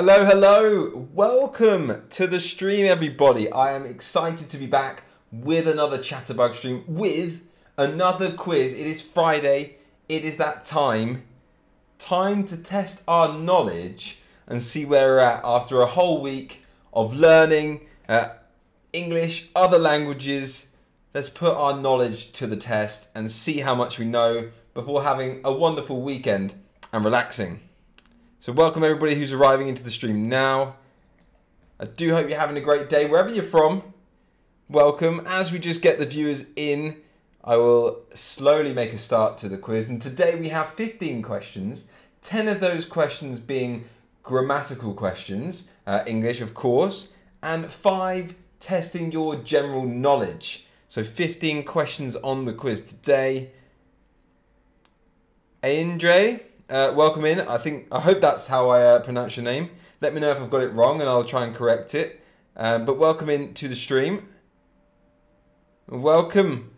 Hello, hello. Welcome to the stream, everybody. I am excited to be back with another Chatterbug stream with another quiz. It is Friday. It is that time. Time to test our knowledge and see where we're at after a whole week of learning uh, English, other languages. Let's put our knowledge to the test and see how much we know before having a wonderful weekend and relaxing. So, welcome everybody who's arriving into the stream now. I do hope you're having a great day wherever you're from. Welcome. As we just get the viewers in, I will slowly make a start to the quiz. And today we have 15 questions, 10 of those questions being grammatical questions, uh, English, of course, and five testing your general knowledge. So, 15 questions on the quiz today. Andre, uh, welcome in. I think I hope that's how I uh, pronounce your name. Let me know if I've got it wrong, and I'll try and correct it. Um, but welcome in to the stream. Welcome.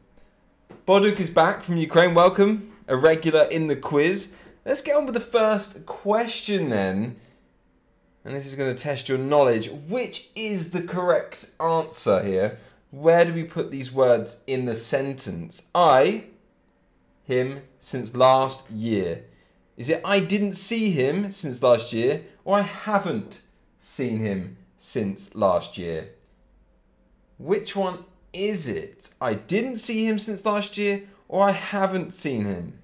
Boduk is back from Ukraine. Welcome. A regular in the quiz. Let's get on with the first question then. And this is going to test your knowledge. Which is the correct answer here? Where do we put these words in the sentence? I, him, since last year. Is it I didn't see him since last year or I haven't seen him since last year? Which one is it? I didn't see him since last year or I haven't seen him?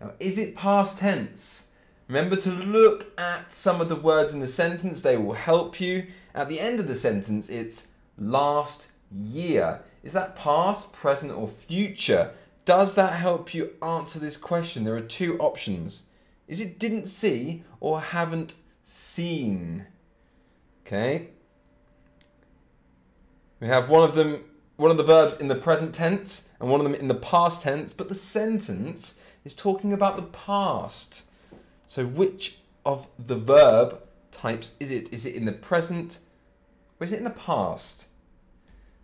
Now, is it past tense? Remember to look at some of the words in the sentence, they will help you. At the end of the sentence, it's last year. Is that past, present, or future? Does that help you answer this question? There are two options. Is it didn't see or haven't seen? Okay. We have one of them, one of the verbs in the present tense and one of them in the past tense, but the sentence is talking about the past. So which of the verb types is it? Is it in the present or is it in the past?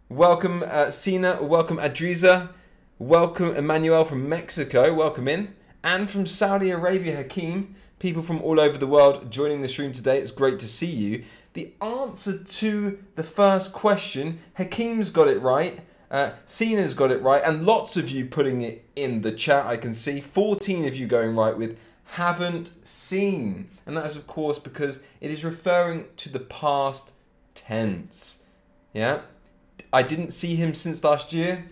Welcome, uh, Sina. Welcome, Adriza. Welcome, Emmanuel from Mexico. Welcome in. And from Saudi Arabia, Hakeem. People from all over the world joining the stream today. It's great to see you. The answer to the first question, Hakeem's got it right. Uh, Sina's got it right. And lots of you putting it in the chat, I can see. 14 of you going right with haven't seen. And that is, of course, because it is referring to the past tense. Yeah? I didn't see him since last year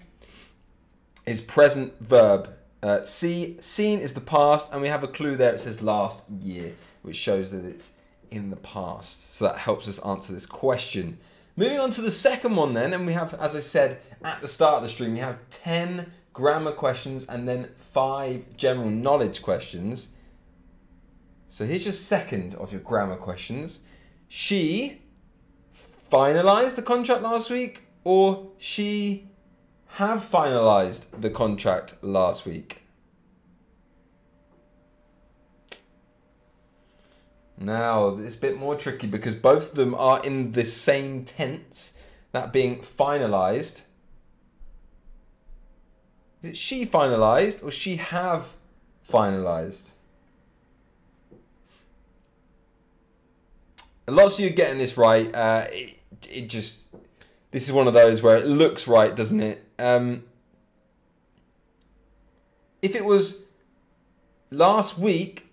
is present verb. Uh, see, seen is the past, and we have a clue there. It says last year, which shows that it's in the past. So that helps us answer this question. Moving on to the second one, then, and we have, as I said at the start of the stream, we have 10 grammar questions and then five general knowledge questions. So here's your second of your grammar questions. She finalized the contract last week, or she have finalised the contract last week. Now, it's a bit more tricky because both of them are in the same tense, that being finalised. Is it she finalised or she have finalised? Lots of you getting this right. Uh, it, it just this is one of those where it looks right, doesn't it? Um, if it was last week,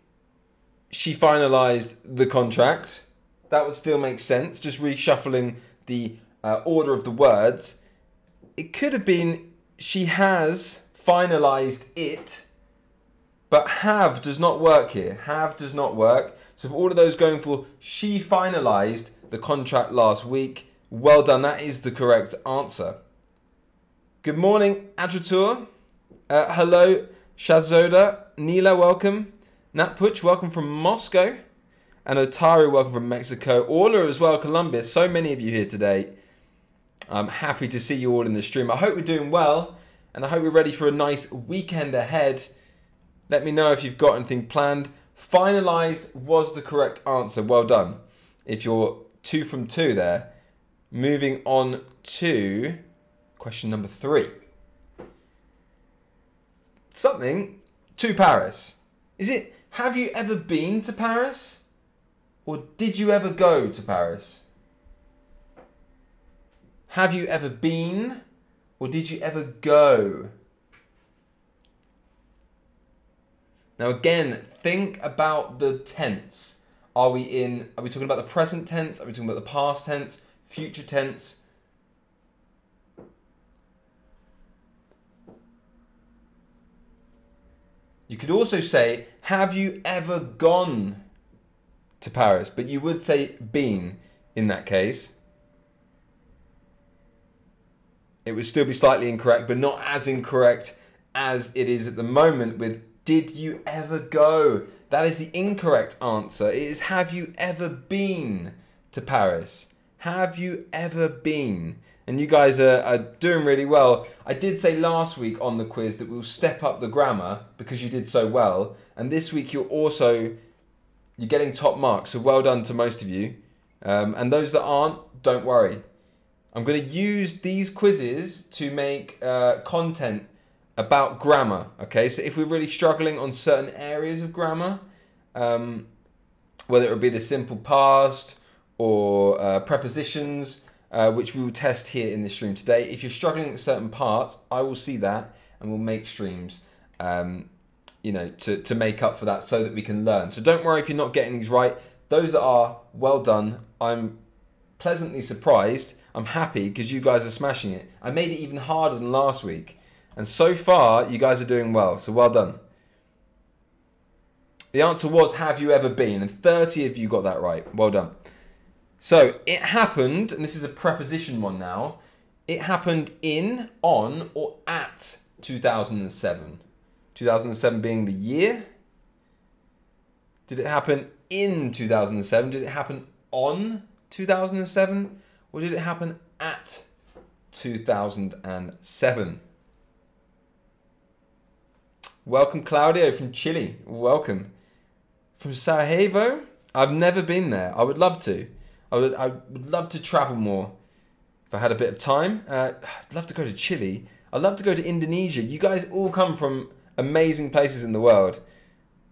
she finalised the contract, that would still make sense. Just reshuffling the uh, order of the words. It could have been she has finalised it, but have does not work here. Have does not work. So for all of those going for she finalised the contract last week, well done, that is the correct answer. Good morning, Adratur. Uh, hello, Shazoda. Nila, welcome. Natpuch, welcome from Moscow. And Otaru, welcome from Mexico. Orla as well, Colombia. So many of you here today. I'm happy to see you all in the stream. I hope we're doing well, and I hope we're ready for a nice weekend ahead. Let me know if you've got anything planned. Finalised was the correct answer. Well done. If you're two from two there. Moving on to question number three. Something to Paris. Is it Have you ever been to Paris? Or did you ever go to Paris? Have you ever been? Or did you ever go? Now again, think about the tense. Are we in are we talking about the present tense? Are we talking about the past tense? Future tense? You could also say, have you ever gone to Paris? But you would say been in that case. It would still be slightly incorrect, but not as incorrect as it is at the moment with did you ever go? That is the incorrect answer. It is have you ever been to Paris? Have you ever been? And you guys are, are doing really well. I did say last week on the quiz that we'll step up the grammar because you did so well. And this week you're also you're getting top marks. So well done to most of you. Um, and those that aren't, don't worry. I'm going to use these quizzes to make uh, content about grammar. Okay, so if we're really struggling on certain areas of grammar, um, whether it would be the simple past or uh, prepositions, uh, which we will test here in this stream today. If you're struggling at certain parts, I will see that and we'll make streams, um, you know, to, to make up for that so that we can learn. So don't worry if you're not getting these right. Those that are, well done. I'm pleasantly surprised. I'm happy because you guys are smashing it. I made it even harder than last week. And so far, you guys are doing well. So well done. The answer was, have you ever been? And 30 of you got that right. Well done. So it happened, and this is a preposition one now. It happened in, on, or at 2007. 2007 being the year. Did it happen in 2007? Did it happen on 2007? Or did it happen at 2007? Welcome, Claudio from Chile. Welcome. From Sarajevo? I've never been there. I would love to. I would, I would love to travel more if I had a bit of time. Uh, I'd love to go to Chile. I'd love to go to Indonesia. You guys all come from amazing places in the world.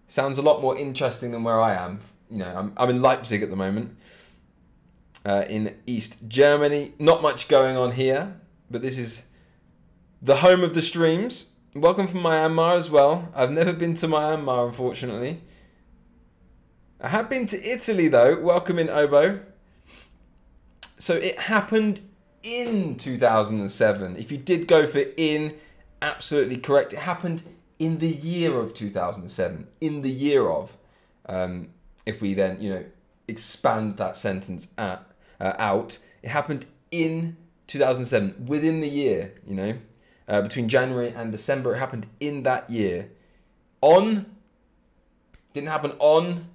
Sounds a lot more interesting than where I am. You know, I'm, I'm in Leipzig at the moment, uh, in East Germany. Not much going on here, but this is the home of the streams. Welcome from Myanmar as well. I've never been to Myanmar, unfortunately. I have been to Italy though. Welcome in Obo. So it happened in 2007. If you did go for in, absolutely correct. It happened in the year of 2007. In the year of. Um, if we then, you know, expand that sentence at, uh, out, it happened in 2007, within the year, you know, uh, between January and December. It happened in that year. On, didn't happen on,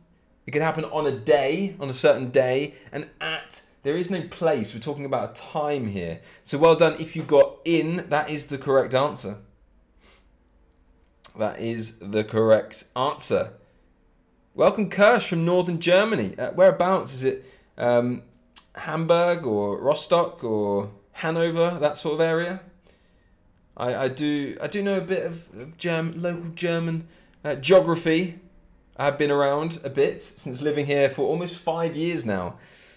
it could happen on a day, on a certain day, and at there is no place. We're talking about a time here. So well done. If you got in, that is the correct answer. That is the correct answer. Welcome, Kirsch from Northern Germany. Uh, whereabouts is it? Um, Hamburg or Rostock or Hanover, that sort of area. I, I do I do know a bit of, of German, local German uh, geography. I've been around a bit since living here for almost five years now.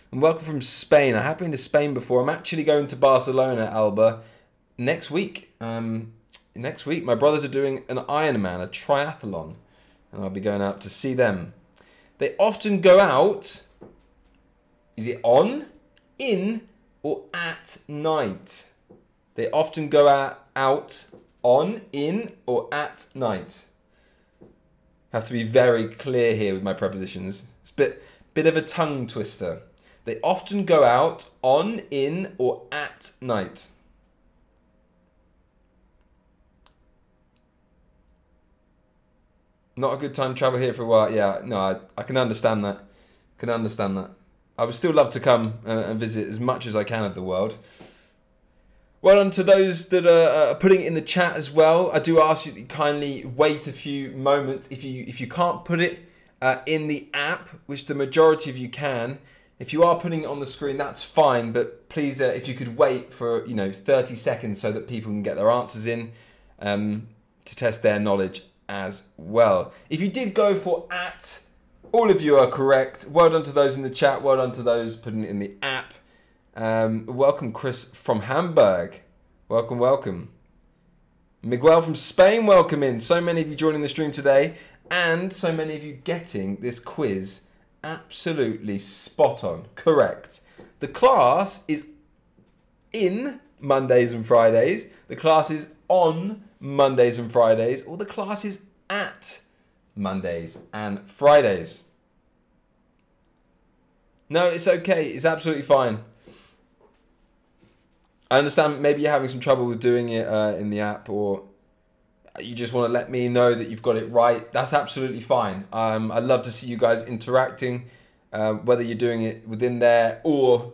And welcome from Spain. I have been to Spain before. I'm actually going to Barcelona, Alba, next week. Um, next week, my brothers are doing an Ironman, a triathlon, and I'll be going out to see them. They often go out. Is it on, in, or at night? They often go out, out on, in, or at night. Have to be very clear here with my prepositions. It's a bit, bit of a tongue twister. They often go out on, in, or at night. Not a good time to travel here for a while. Yeah, no, I, I can understand that. Can understand that. I would still love to come uh, and visit as much as I can of the world. Well done to those that are putting it in the chat as well. I do ask you to kindly wait a few moments if you if you can't put it uh, in the app, which the majority of you can. If you are putting it on the screen, that's fine, but please, uh, if you could wait for you know 30 seconds so that people can get their answers in um, to test their knowledge as well. If you did go for at, all of you are correct. Well done to those in the chat. Well done to those putting it in the app. Um, welcome, Chris from Hamburg. Welcome, welcome. Miguel from Spain, welcome in. So many of you joining the stream today, and so many of you getting this quiz absolutely spot on. Correct. The class is in Mondays and Fridays. The class is on Mondays and Fridays, or the class is at Mondays and Fridays. No, it's okay. It's absolutely fine. I understand maybe you're having some trouble with doing it uh, in the app or you just want to let me know that you've got it right. That's absolutely fine. Um, I'd love to see you guys interacting, uh, whether you're doing it within there or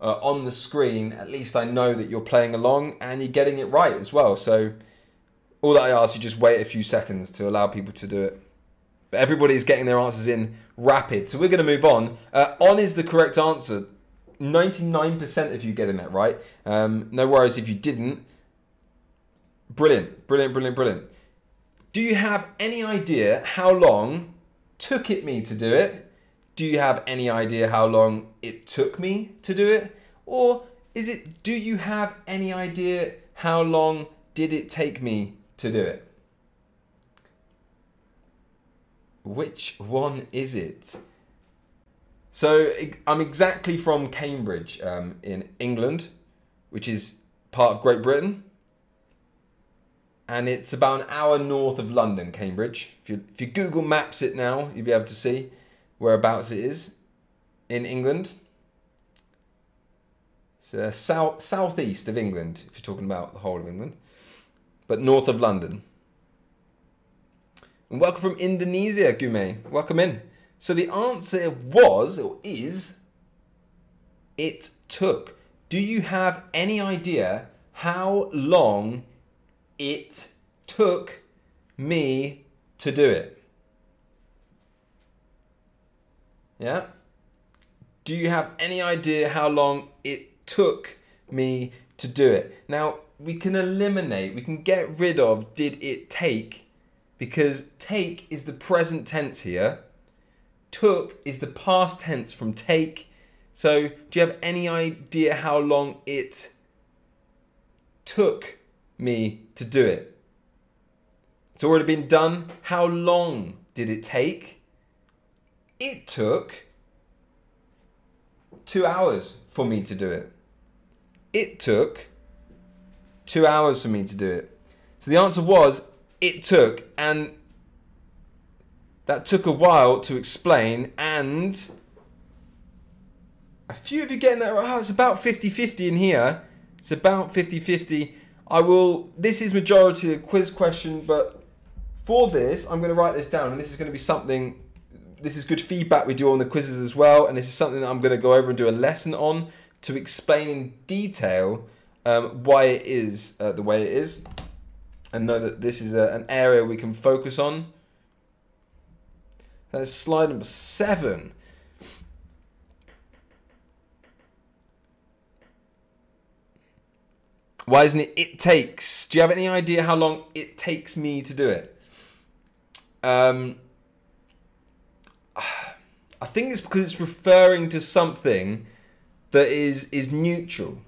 uh, on the screen. At least I know that you're playing along and you're getting it right as well. So all that I ask you just wait a few seconds to allow people to do it. But everybody's getting their answers in rapid. So we're going to move on. Uh, on is the correct answer. 99% of you getting that right. Um, no worries if you didn't. Brilliant, brilliant, brilliant, brilliant. Do you have any idea how long took it me to do it? Do you have any idea how long it took me to do it? Or is it, do you have any idea how long did it take me to do it? Which one is it? So I'm exactly from Cambridge um, in England, which is part of Great Britain. And it's about an hour north of London, Cambridge. If you, if you Google Maps it now, you'll be able to see whereabouts it is in England. It's uh, south southeast of England, if you're talking about the whole of England, but north of London. And welcome from Indonesia, Gume. Welcome in. So the answer was, or is, it took. Do you have any idea how long it took me to do it? Yeah? Do you have any idea how long it took me to do it? Now, we can eliminate, we can get rid of did it take because take is the present tense here took is the past tense from take. So, do you have any idea how long it took me to do it? It's already been done. How long did it take? It took two hours for me to do it. It took two hours for me to do it. So the answer was it took, and that took a while to explain, and a few of you getting that right. Oh, it's about 50 50 in here. It's about 50 50. I will, this is majority of quiz question, but for this, I'm going to write this down, and this is going to be something, this is good feedback we do on the quizzes as well, and this is something that I'm going to go over and do a lesson on to explain in detail um, why it is uh, the way it is, and know that this is a, an area we can focus on. That's slide number seven. Why isn't it it takes? Do you have any idea how long it takes me to do it? Um, I think it's because it's referring to something that is is neutral.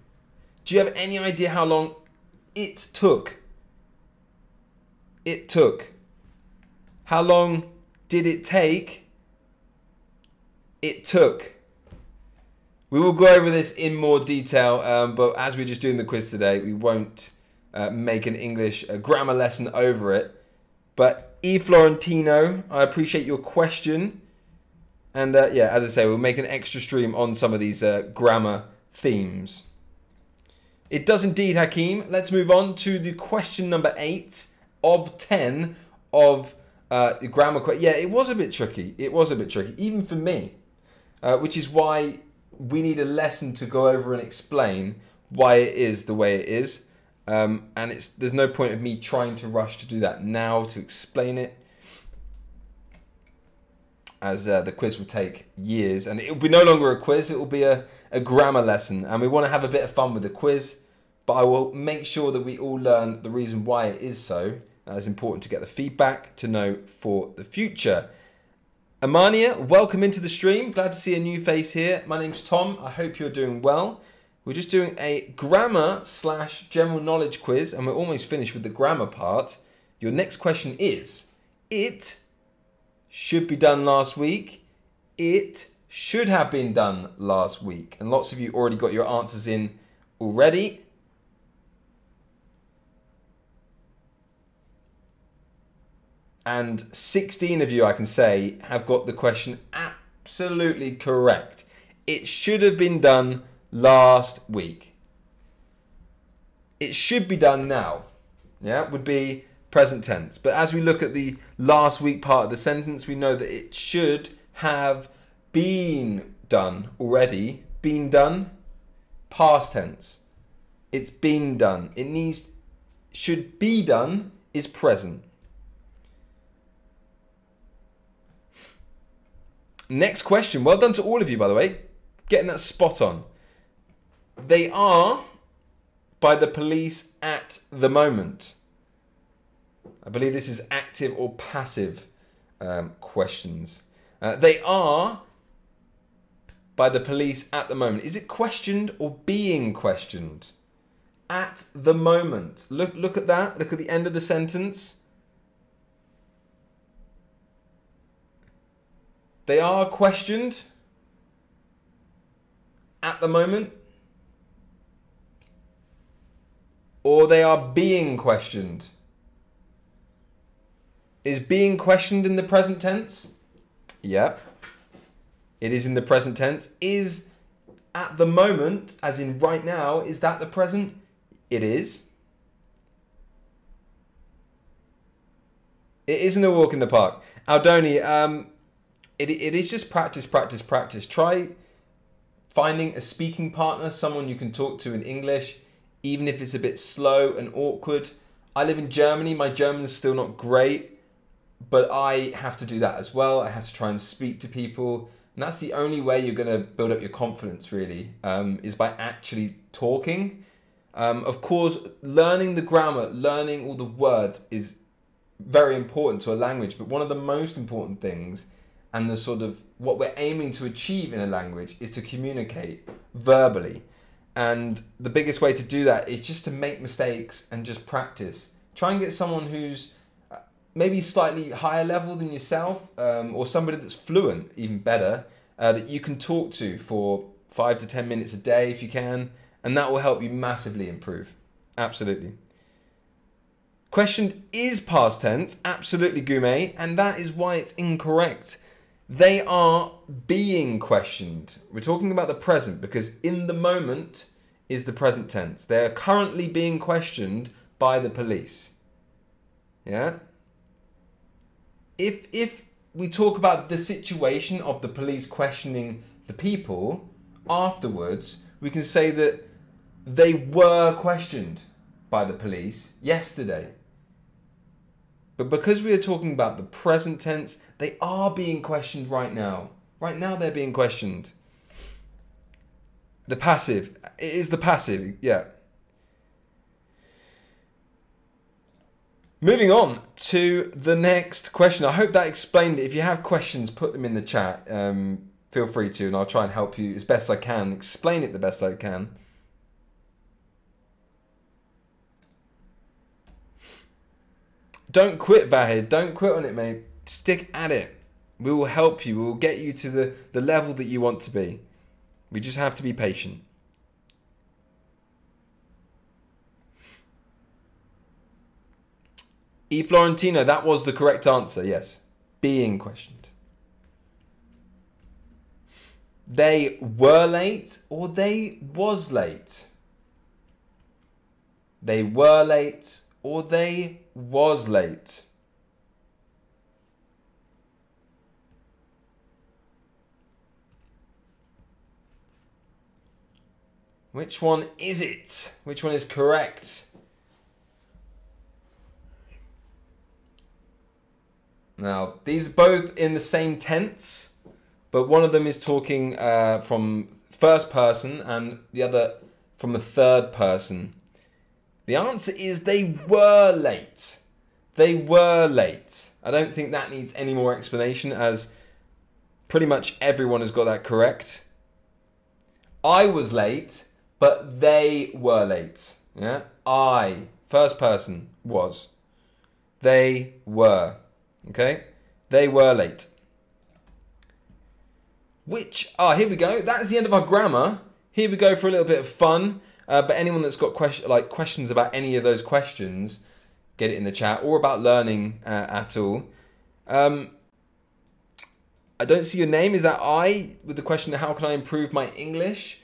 Do you have any idea how long it took? It took. How long did it take? It took. We will go over this in more detail, um, but as we're just doing the quiz today, we won't uh, make an English uh, grammar lesson over it. But E Florentino, I appreciate your question. And uh, yeah, as I say, we'll make an extra stream on some of these uh, grammar themes. It does indeed, Hakeem. Let's move on to the question number eight of 10 of uh, grammar, yeah, it was a bit tricky. It was a bit tricky, even for me, which is why we need a lesson to go over and explain why it is the way it is. Um, and it's there's no point of me trying to rush to do that now to explain it, as uh, the quiz will take years, and it will be no longer a quiz. It will be a, a grammar lesson, and we want to have a bit of fun with the quiz. But I will make sure that we all learn the reason why it is so It's important to get the feedback to know for the future. Amania, welcome into the stream. Glad to see a new face here. My name's Tom. I hope you're doing well. We're just doing a grammar slash general knowledge quiz, and we're almost finished with the grammar part. Your next question is It should be done last week. It should have been done last week. And lots of you already got your answers in already. And 16 of you, I can say, have got the question absolutely correct. It should have been done last week. It should be done now. Yeah, would be present tense. But as we look at the last week part of the sentence, we know that it should have been done already. Been done, past tense. It's been done. It needs, should be done is present. Next question. Well done to all of you, by the way. Getting that spot on. They are by the police at the moment. I believe this is active or passive um, questions. Uh, they are by the police at the moment. Is it questioned or being questioned? At the moment. Look look at that. Look at the end of the sentence. They are questioned at the moment. Or they are being questioned. Is being questioned in the present tense? Yep. It is in the present tense. Is at the moment, as in right now, is that the present? It is. It isn't a walk in the park. Aldoni, um, it, it is just practice, practice, practice. Try finding a speaking partner, someone you can talk to in English, even if it's a bit slow and awkward. I live in Germany, my German's still not great, but I have to do that as well. I have to try and speak to people. And that's the only way you're going to build up your confidence, really, um, is by actually talking. Um, of course, learning the grammar, learning all the words is very important to a language, but one of the most important things and the sort of what we're aiming to achieve in a language is to communicate verbally. And the biggest way to do that is just to make mistakes and just practice. Try and get someone who's uh, maybe slightly higher level than yourself, um, or somebody that's fluent, even better, uh, that you can talk to for five to ten minutes a day if you can, and that will help you massively improve. Absolutely. Question is past tense, absolutely, Gume, and that is why it's incorrect. They are being questioned. We're talking about the present because in the moment is the present tense. They are currently being questioned by the police. Yeah? If if we talk about the situation of the police questioning the people afterwards, we can say that they were questioned by the police yesterday. But because we are talking about the present tense, they are being questioned right now. Right now, they're being questioned. The passive. It is the passive, yeah. Moving on to the next question. I hope that explained it. If you have questions, put them in the chat. Um, feel free to, and I'll try and help you as best I can, explain it the best I can. Don't quit, Vahid. Don't quit on it, mate. Stick at it. We will help you. We will get you to the, the level that you want to be. We just have to be patient. E Florentino, that was the correct answer, yes. Being questioned. They were late or they was late. They were late or they was late. Which one is it? Which one is correct? Now, these are both in the same tense, but one of them is talking uh, from first person and the other from the third person. The answer is they were late. They were late. I don't think that needs any more explanation as pretty much everyone has got that correct. I was late, but they were late. Yeah? I, first person, was. They were. Okay? They were late. Which, ah, here we go. That is the end of our grammar. Here we go for a little bit of fun. Uh, but anyone that's got question, like questions about any of those questions, get it in the chat or about learning uh, at all. Um, I don't see your name. Is that I with the question, how can I improve my English?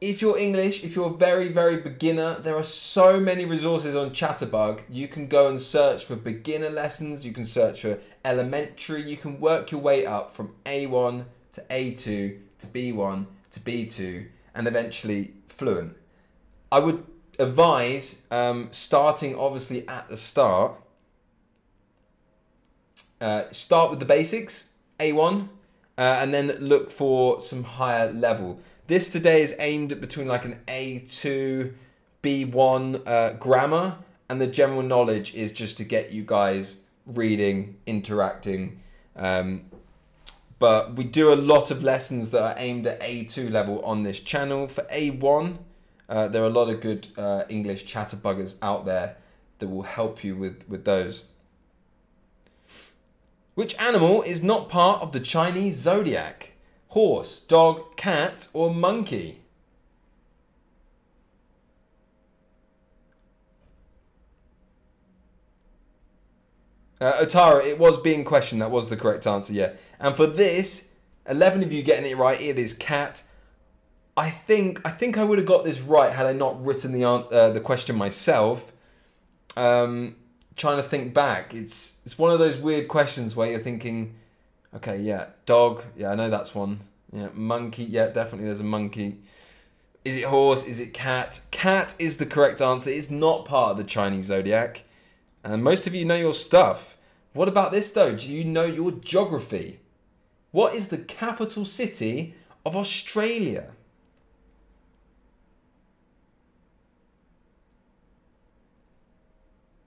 If you're English, if you're very, very beginner, there are so many resources on Chatterbug. You can go and search for beginner lessons, you can search for elementary, you can work your way up from A1 to A2 to B1 to B2 and eventually fluent. I would advise um, starting obviously at the start. Uh, start with the basics, A1, uh, and then look for some higher level. This today is aimed at between like an A2, B1 uh, grammar, and the general knowledge is just to get you guys reading, interacting. Um, but we do a lot of lessons that are aimed at A2 level on this channel. For A1, uh, there are a lot of good uh, English chatterbuggers out there that will help you with, with those. Which animal is not part of the Chinese zodiac? Horse, dog, cat, or monkey? Uh, Otara, it was being questioned. That was the correct answer, yeah. And for this, 11 of you getting it right. It is cat. I think I think I would have got this right had I not written the uh, the question myself. Um, trying to think back, it's it's one of those weird questions where you're thinking, okay, yeah, dog, yeah, I know that's one. Yeah, monkey, yeah, definitely there's a monkey. Is it horse? Is it cat? Cat is the correct answer. It's not part of the Chinese zodiac, and most of you know your stuff. What about this though? Do you know your geography? What is the capital city of Australia?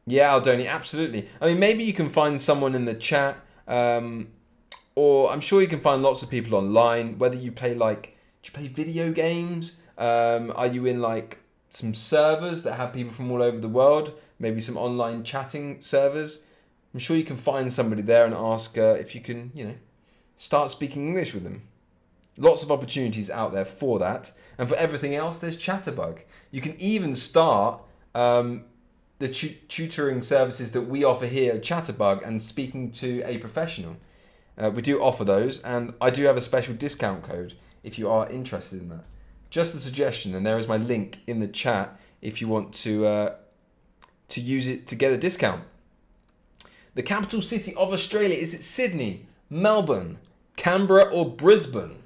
Yeah, Aldoni, absolutely. I mean, maybe you can find someone in the chat, um, or I'm sure you can find lots of people online. Whether you play like, do you play video games? Um, are you in like some servers that have people from all over the world? Maybe some online chatting servers. I'm sure you can find somebody there and ask uh, if you can, you know, start speaking English with them. Lots of opportunities out there for that. And for everything else, there's Chatterbug. You can even start um, the tutoring services that we offer here at Chatterbug and speaking to a professional. Uh, we do offer those, and I do have a special discount code if you are interested in that. Just a suggestion, and there is my link in the chat if you want to uh, to use it to get a discount. The capital city of Australia is it Sydney, Melbourne, Canberra, or Brisbane?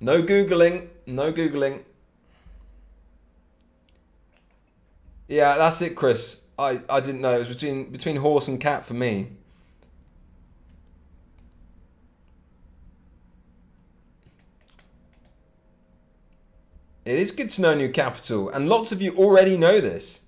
No googling, no googling. Yeah, that's it, Chris. I, I didn't know. It was between between horse and cat for me. It is good to know new capital, and lots of you already know this.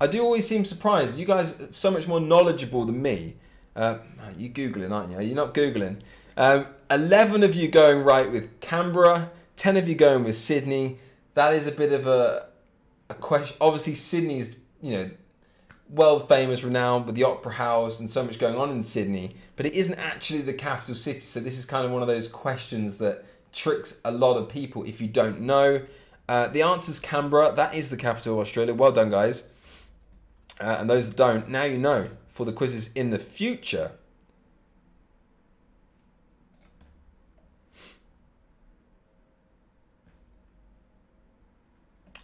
I do always seem surprised. You guys are so much more knowledgeable than me. Uh, you googling, aren't you? You're not googling. Um, Eleven of you going right with Canberra. Ten of you going with Sydney. That is a bit of a a question. Obviously, Sydney is you know world famous, renowned with the Opera House and so much going on in Sydney, but it isn't actually the capital city. So this is kind of one of those questions that tricks a lot of people if you don't know. Uh, the answer is Canberra. That is the capital of Australia. Well done, guys. Uh, and those that don't, now you know for the quizzes in the future.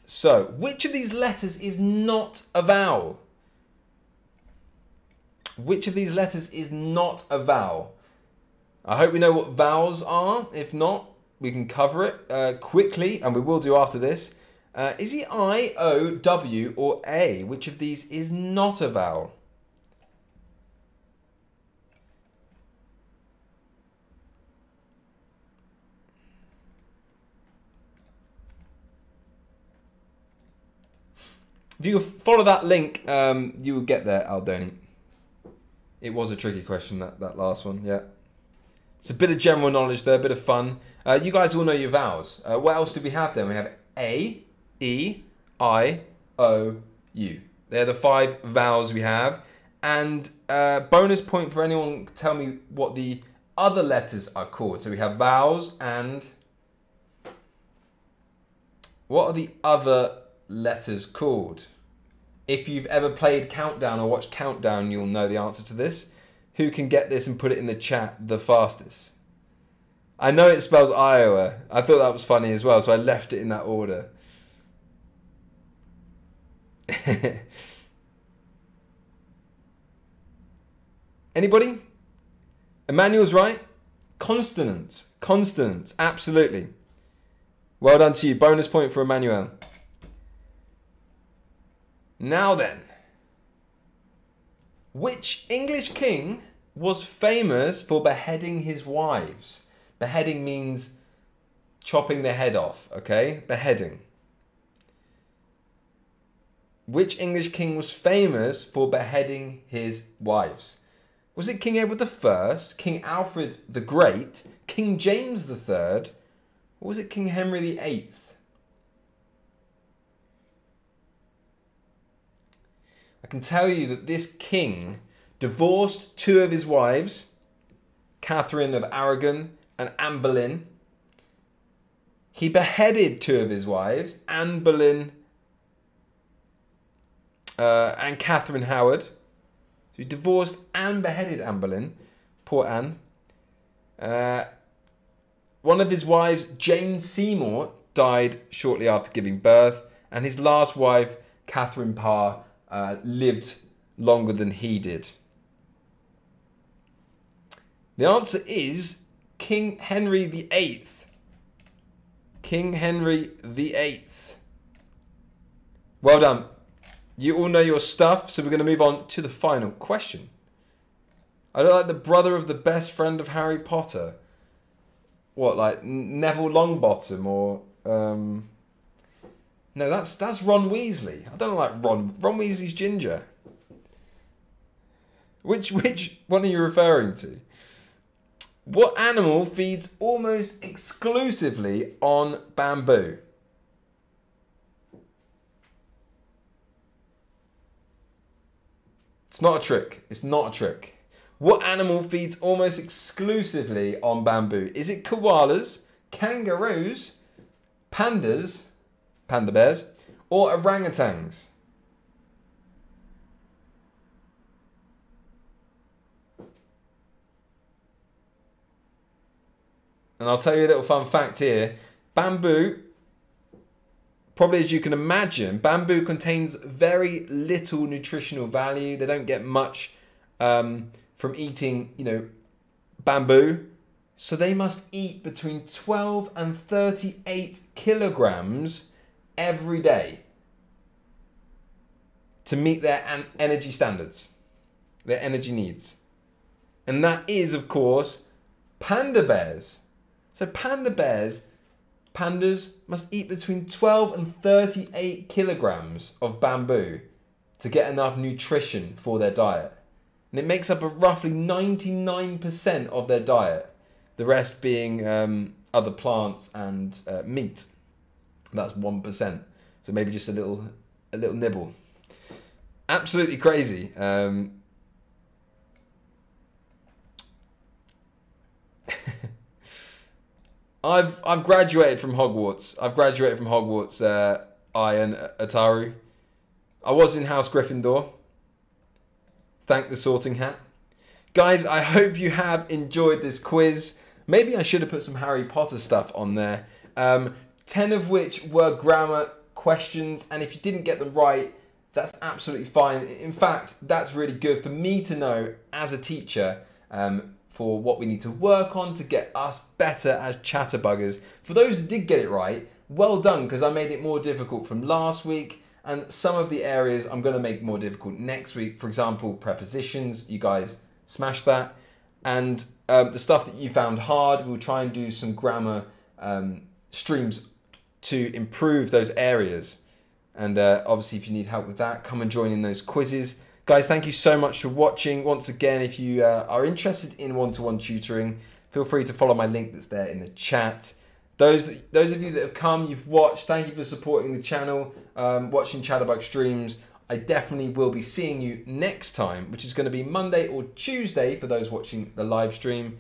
So, which of these letters is not a vowel? Which of these letters is not a vowel? I hope we know what vowels are. If not, we can cover it uh, quickly, and we will do after this. Uh, is it I, O, W, or A? Which of these is not a vowel? If you follow that link, um, you will get there, Aldoni. It was a tricky question, that, that last one, yeah. It's a bit of general knowledge there, a bit of fun. Uh, you guys all know your vowels. Uh, what else do we have then? We have A, E, I, O, U. They're the five vowels we have. And uh, bonus point for anyone tell me what the other letters are called. So we have vowels and what are the other letters called? If you've ever played Countdown or watched Countdown, you'll know the answer to this. Who can get this and put it in the chat the fastest? I know it spells Iowa. I thought that was funny as well, so I left it in that order. Anybody? Emmanuel's right. Consonants. Consonants. Absolutely. Well done to you. Bonus point for Emmanuel. Now then. Which English king was famous for beheading his wives? Beheading means chopping the head off, okay? Beheading. Which English king was famous for beheading his wives? Was it King Edward I, King Alfred the Great, King James III, or was it King Henry VIII? I can tell you that this king divorced two of his wives, Catherine of Aragon and Anne Boleyn. He beheaded two of his wives, Anne Boleyn uh, and Catherine Howard. He divorced and beheaded Anne Boleyn. Poor Anne. Uh, one of his wives, Jane Seymour, died shortly after giving birth, and his last wife, Catherine Parr, uh, lived longer than he did. The answer is King Henry VIII. King Henry VIII. Well done. You all know your stuff, so we're going to move on to the final question. I don't like the brother of the best friend of Harry Potter. What, like Neville Longbottom or um... No, that's that's Ron Weasley. I don't like Ron. Ron Weasley's ginger. Which which one are you referring to? What animal feeds almost exclusively on bamboo? It's not a trick. It's not a trick. What animal feeds almost exclusively on bamboo? Is it koalas, kangaroos, pandas, panda bears, or orangutans? And I'll tell you a little fun fact here. Bamboo Probably as you can imagine, bamboo contains very little nutritional value. They don't get much um, from eating, you know, bamboo. So they must eat between 12 and 38 kilograms every day to meet their energy standards, their energy needs. And that is, of course, panda bears. So panda bears pandas must eat between 12 and 38 kilograms of bamboo to get enough nutrition for their diet. And it makes up a roughly 99% of their diet, the rest being um, other plants and uh, meat. That's 1%. So maybe just a little a little nibble. Absolutely crazy. Um, I've I've graduated from Hogwarts. I've graduated from Hogwarts. Uh, I and Ataru. I was in House Gryffindor. Thank the sorting hat. Guys, I hope you have enjoyed this quiz. Maybe I should have put some Harry Potter stuff on there. Um, 10 of which were grammar questions, and if you didn't get them right, that's absolutely fine. In fact, that's really good for me to know as a teacher um, for what we need to work on to get us better as chatterbuggers. For those who did get it right, well done because I made it more difficult from last week and some of the areas I'm going to make more difficult next week. For example, prepositions, you guys smash that. And um, the stuff that you found hard, we'll try and do some grammar um, streams to improve those areas. And uh, obviously, if you need help with that, come and join in those quizzes. Guys, thank you so much for watching. Once again, if you uh, are interested in one to one tutoring, feel free to follow my link that's there in the chat. Those, those of you that have come, you've watched, thank you for supporting the channel, um, watching Chatterbug streams. I definitely will be seeing you next time, which is going to be Monday or Tuesday for those watching the live stream.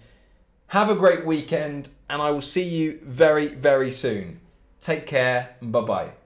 Have a great weekend, and I will see you very, very soon. Take care, and bye bye.